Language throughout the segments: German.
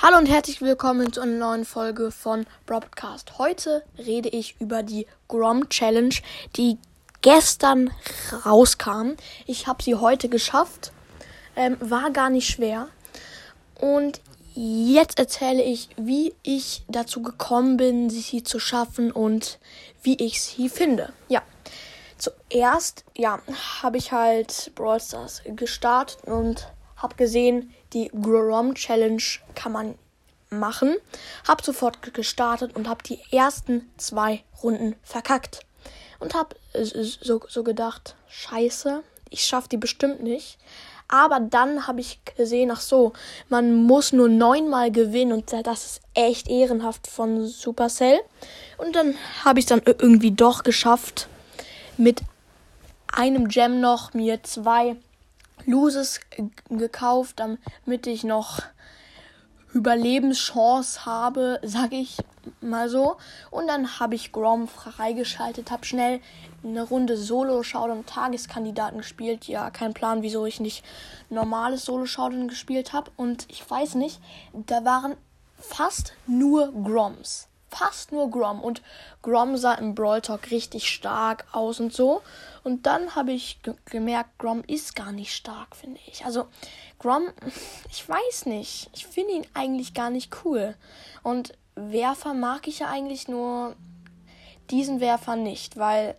Hallo und herzlich willkommen zu einer neuen Folge von Broadcast. Heute rede ich über die Grom Challenge, die gestern rauskam. Ich habe sie heute geschafft. Ähm, war gar nicht schwer. Und jetzt erzähle ich, wie ich dazu gekommen bin, sie zu schaffen und wie ich sie finde. Ja. Zuerst, ja, habe ich halt Brawl Stars gestartet und habe gesehen, die Grom Challenge kann man machen. Hab sofort gestartet und hab die ersten zwei Runden verkackt. Und hab so, so gedacht, scheiße, ich schaff die bestimmt nicht. Aber dann habe ich gesehen, ach so, man muss nur neunmal gewinnen und das ist echt ehrenhaft von Supercell. Und dann habe ich dann irgendwie doch geschafft, mit einem Gem noch mir zwei Loses gekauft, damit ich noch Überlebenschance habe, sag ich mal so. Und dann habe ich Grom freigeschaltet, habe schnell eine Runde Solo-Showdown Tageskandidaten gespielt. Ja, kein Plan, wieso ich nicht normales Solo-Showdown gespielt habe. Und ich weiß nicht, da waren fast nur Groms fast nur Grom. Und Grom sah im Brawl Talk richtig stark aus und so. Und dann habe ich ge gemerkt, Grom ist gar nicht stark, finde ich. Also Grom, ich weiß nicht. Ich finde ihn eigentlich gar nicht cool. Und Werfer mag ich ja eigentlich nur diesen Werfer nicht, weil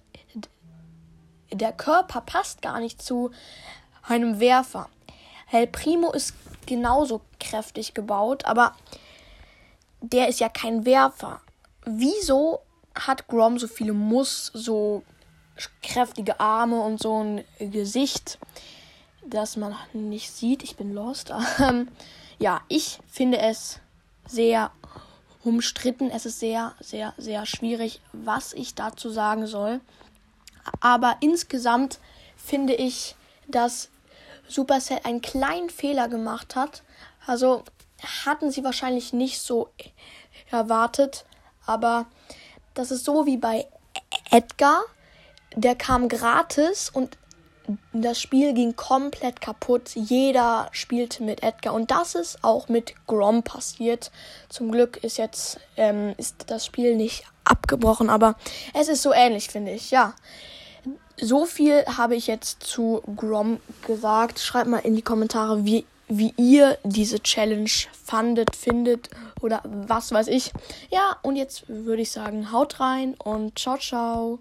der Körper passt gar nicht zu einem Werfer. El Primo ist genauso kräftig gebaut, aber der ist ja kein Werfer. Wieso hat Grom so viele Muss, so kräftige Arme und so ein Gesicht, das man nicht sieht? Ich bin lost. Ähm, ja, ich finde es sehr umstritten. Es ist sehr, sehr, sehr schwierig, was ich dazu sagen soll. Aber insgesamt finde ich, dass Supercell einen kleinen Fehler gemacht hat. Also hatten sie wahrscheinlich nicht so erwartet. Aber das ist so wie bei Edgar. Der kam gratis und das Spiel ging komplett kaputt. Jeder spielte mit Edgar und das ist auch mit Grom passiert. Zum Glück ist jetzt ähm, ist das Spiel nicht abgebrochen, aber es ist so ähnlich, finde ich. Ja, so viel habe ich jetzt zu Grom gesagt. Schreibt mal in die Kommentare, wie wie ihr diese Challenge fandet, findet oder was weiß ich. Ja, und jetzt würde ich sagen, haut rein und ciao, ciao.